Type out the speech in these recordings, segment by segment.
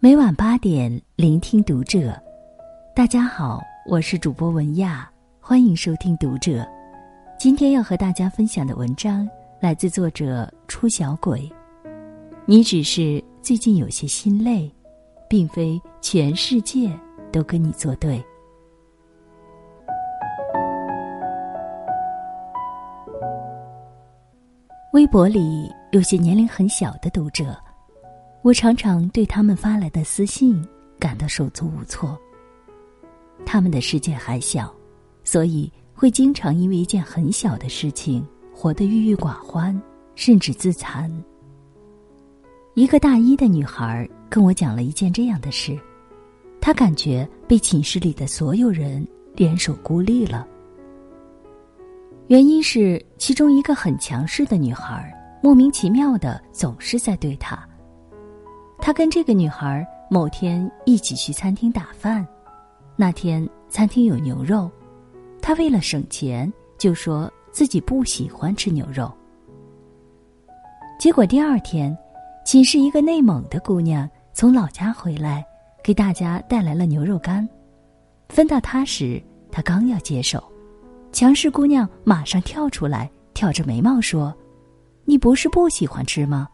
每晚八点，聆听读者。大家好，我是主播文亚，欢迎收听读者。今天要和大家分享的文章来自作者出小鬼。你只是最近有些心累，并非全世界都跟你作对。微博里有些年龄很小的读者。我常常对他们发来的私信感到手足无措。他们的世界还小，所以会经常因为一件很小的事情活得郁郁寡欢，甚至自残。一个大一的女孩跟我讲了一件这样的事：她感觉被寝室里的所有人联手孤立了。原因是其中一个很强势的女孩莫名其妙的总是在对她。他跟这个女孩某天一起去餐厅打饭，那天餐厅有牛肉，他为了省钱就说自己不喜欢吃牛肉。结果第二天，寝室一个内蒙的姑娘从老家回来，给大家带来了牛肉干，分到他时，他刚要接手，强势姑娘马上跳出来，挑着眉毛说：“你不是不喜欢吃吗？”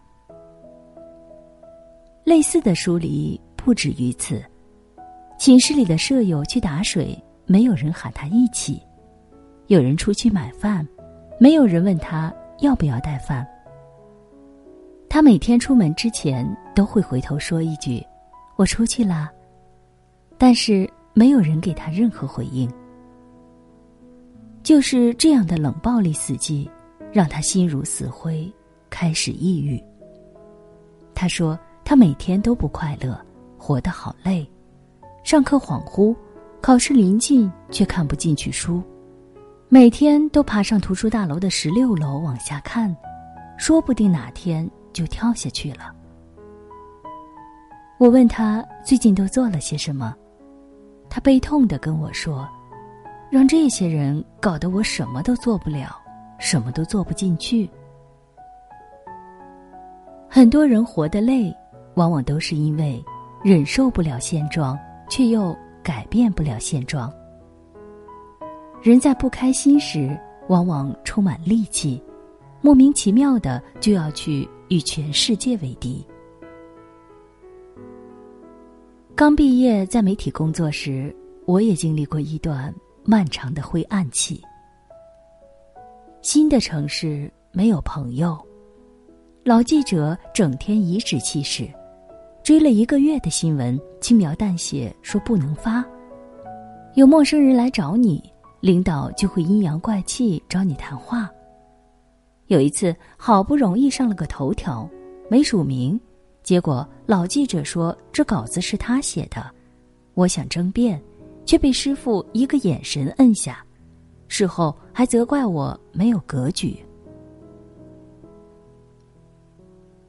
类似的疏离不止于此，寝室里的舍友去打水，没有人喊他一起；有人出去买饭，没有人问他要不要带饭。他每天出门之前都会回头说一句：“我出去啦。”但是没有人给他任何回应。就是这样的冷暴力死寂，让他心如死灰，开始抑郁。他说。他每天都不快乐，活得好累，上课恍惚，考试临近却看不进去书，每天都爬上图书大楼的十六楼往下看，说不定哪天就跳下去了。我问他最近都做了些什么，他悲痛的跟我说：“让这些人搞得我什么都做不了，什么都做不进去。”很多人活得累。往往都是因为忍受不了现状，却又改变不了现状。人在不开心时，往往充满戾气，莫名其妙的就要去与全世界为敌。刚毕业在媒体工作时，我也经历过一段漫长的灰暗期。新的城市没有朋友，老记者整天颐指气使。追了一个月的新闻，轻描淡写说不能发。有陌生人来找你，领导就会阴阳怪气找你谈话。有一次好不容易上了个头条，没署名，结果老记者说这稿子是他写的。我想争辩，却被师傅一个眼神摁下，事后还责怪我没有格局。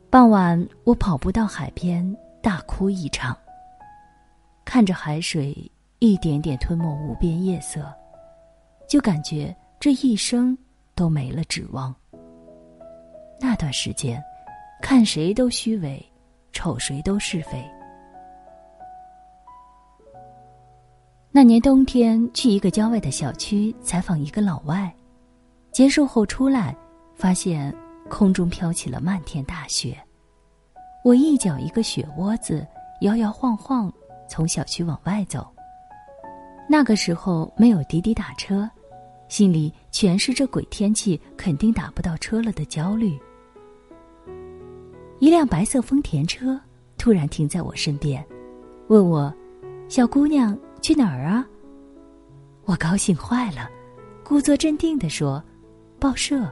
傍晚，我跑步到海边。大哭一场。看着海水一点点吞没无边夜色，就感觉这一生都没了指望。那段时间，看谁都虚伪，瞅谁都是非。那年冬天去一个郊外的小区采访一个老外，结束后出来，发现空中飘起了漫天大雪。我一脚一个雪窝子，摇摇晃晃从小区往外走。那个时候没有滴滴打车，心里全是这鬼天气肯定打不到车了的焦虑。一辆白色丰田车突然停在我身边，问我：“小姑娘去哪儿啊？”我高兴坏了，故作镇定地说：“报社。”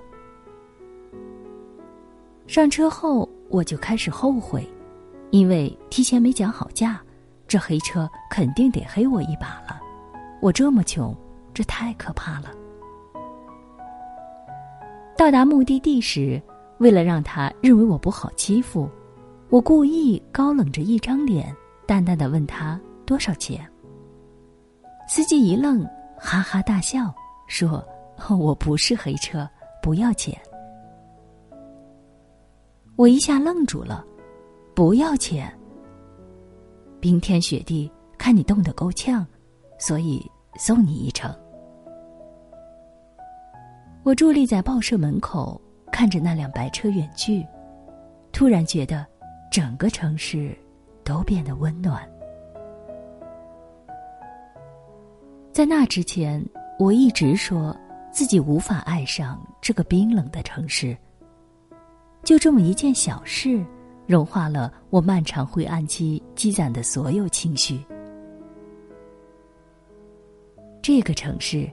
上车后。我就开始后悔，因为提前没讲好价，这黑车肯定得黑我一把了。我这么穷，这太可怕了。到达目的地时，为了让他认为我不好欺负，我故意高冷着一张脸，淡淡的问他多少钱。司机一愣，哈哈大笑，说：“ 我不是黑车，不要钱。”我一下愣住了，不要钱。冰天雪地，看你冻得够呛，所以送你一程。我伫立在报社门口，看着那辆白车远去，突然觉得整个城市都变得温暖。在那之前，我一直说自己无法爱上这个冰冷的城市。就这么一件小事，融化了我漫长灰暗期积攒的所有情绪。这个城市，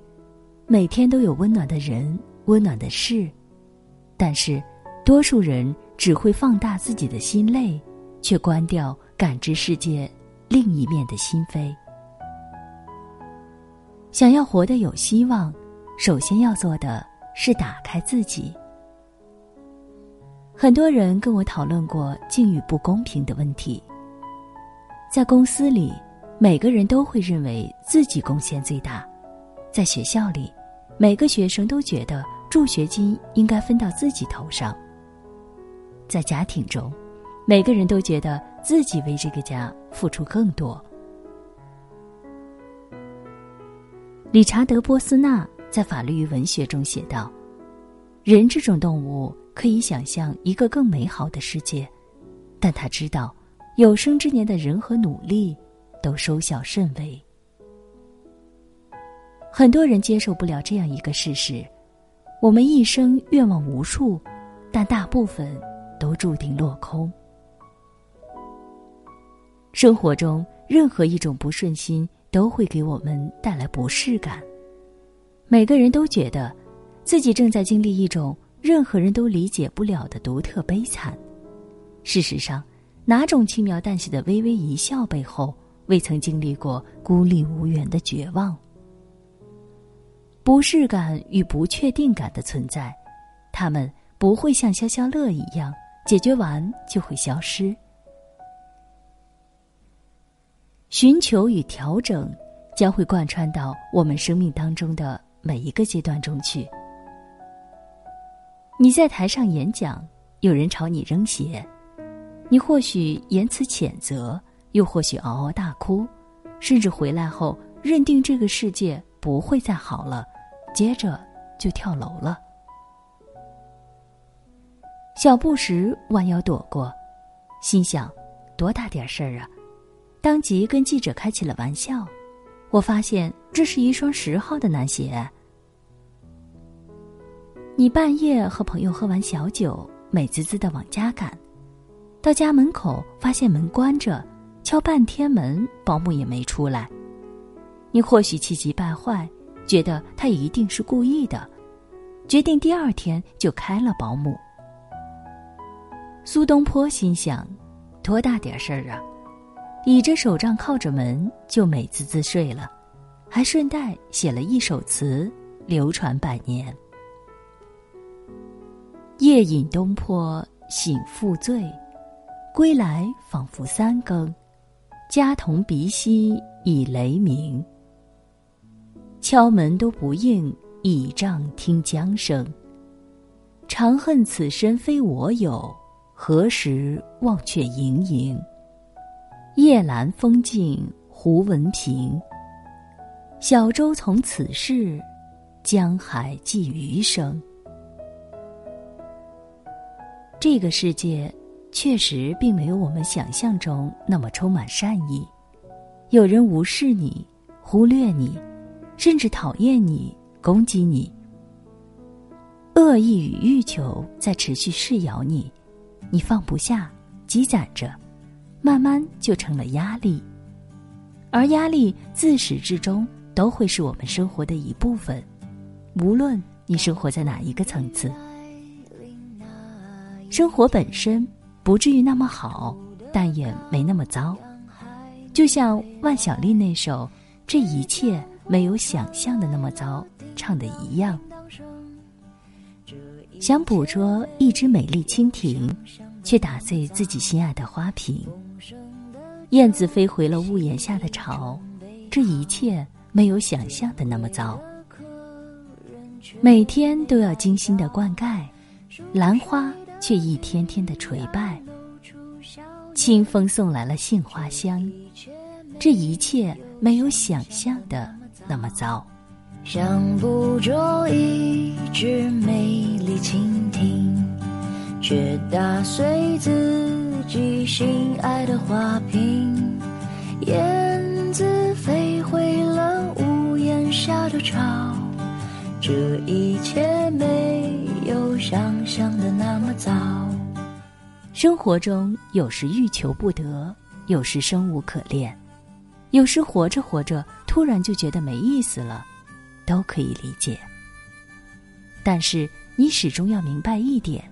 每天都有温暖的人、温暖的事，但是，多数人只会放大自己的心累，却关掉感知世界另一面的心扉。想要活得有希望，首先要做的是打开自己。很多人跟我讨论过境遇不公平的问题。在公司里，每个人都会认为自己贡献最大；在学校里，每个学生都觉得助学金应该分到自己头上；在家庭中，每个人都觉得自己为这个家付出更多。理查德·波斯纳在《法律与文学》中写道：“人这种动物。”可以想象一个更美好的世界，但他知道，有生之年的人和努力都收效甚微。很多人接受不了这样一个事实：我们一生愿望无数，但大部分都注定落空。生活中任何一种不顺心都会给我们带来不适感，每个人都觉得自己正在经历一种。任何人都理解不了的独特悲惨。事实上，哪种轻描淡写的微微一笑背后，未曾经历过孤立无援的绝望？不适感与不确定感的存在，他们不会像消消乐一样解决完就会消失。寻求与调整，将会贯穿到我们生命当中的每一个阶段中去。你在台上演讲，有人朝你扔鞋，你或许言辞谴责，又或许嗷嗷大哭，甚至回来后认定这个世界不会再好了，接着就跳楼了。小布什弯腰躲过，心想：多大点事儿啊！当即跟记者开起了玩笑。我发现这是一双十号的男鞋。你半夜和朋友喝完小酒，美滋滋的往家赶，到家门口发现门关着，敲半天门，保姆也没出来。你或许气急败坏，觉得他一定是故意的，决定第二天就开了保姆。苏东坡心想：多大点事儿啊！倚着手杖靠着门就美滋滋睡了，还顺带写了一首词，流传百年。夜饮东坡醒复醉，归来仿佛三更，家童鼻息已雷鸣。敲门都不应，倚杖听江声。长恨此身非我有，何时忘却营营？夜阑风静胡文平，小舟从此逝，江海寄余生。这个世界确实并没有我们想象中那么充满善意，有人无视你、忽略你，甚至讨厌你、攻击你。恶意与欲求在持续噬咬你，你放不下，积攒着，慢慢就成了压力。而压力自始至终都会是我们生活的一部分，无论你生活在哪一个层次。生活本身不至于那么好，但也没那么糟。就像万晓利那首《这一切没有想象的那么糟》唱的一样。想捕捉一只美丽蜻蜓，却打碎自己心爱的花瓶。燕子飞回了屋檐下的巢，这一切没有想象的那么糟。每天都要精心的灌溉，兰花。却一天天的垂败，清风送来了杏花香，这一切没有想象的那么糟。想捕捉一只美丽蜻蜓，却打碎自己心爱的花瓶。燕子飞回了屋檐下的巢，这一切没有想象的那么糟。生活中有时欲求不得，有时生无可恋，有时活着活着突然就觉得没意思了。都可以理解，但是你始终要明白一点：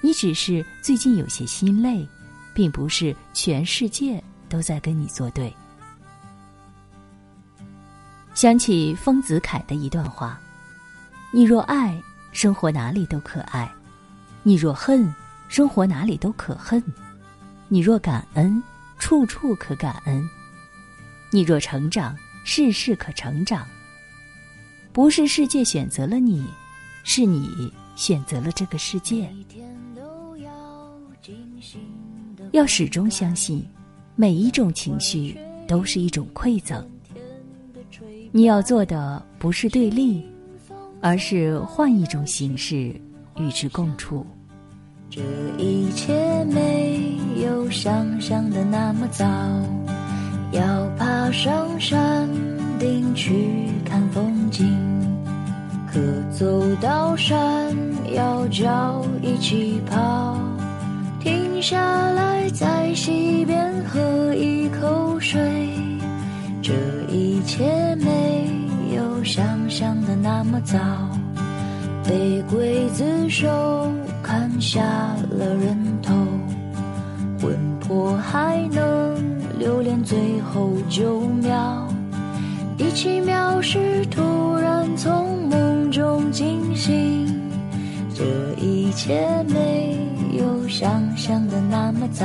你只是最近有些心累，并不是全世界都在跟你作对。想起丰子恺的一段话：“你若爱，生活哪里都可爱；你若恨，生活哪里都可恨；你若感恩，处处可感恩；你若成长，事事可成长。”不是世界选择了你，是你选择了这个世界。要始终相信，每一种情绪都是一种馈赠。你要做的不是对立，而是换一种形式与之共处。这一切没有想象的那么糟，要爬上山顶去看风景。可走到山腰脚一起跑，停下来在溪边喝一口水。那么早，被刽子手砍下了人头，魂魄还能留恋最后九秒。第七秒是突然从梦中惊醒，这一切没有想象的那么糟。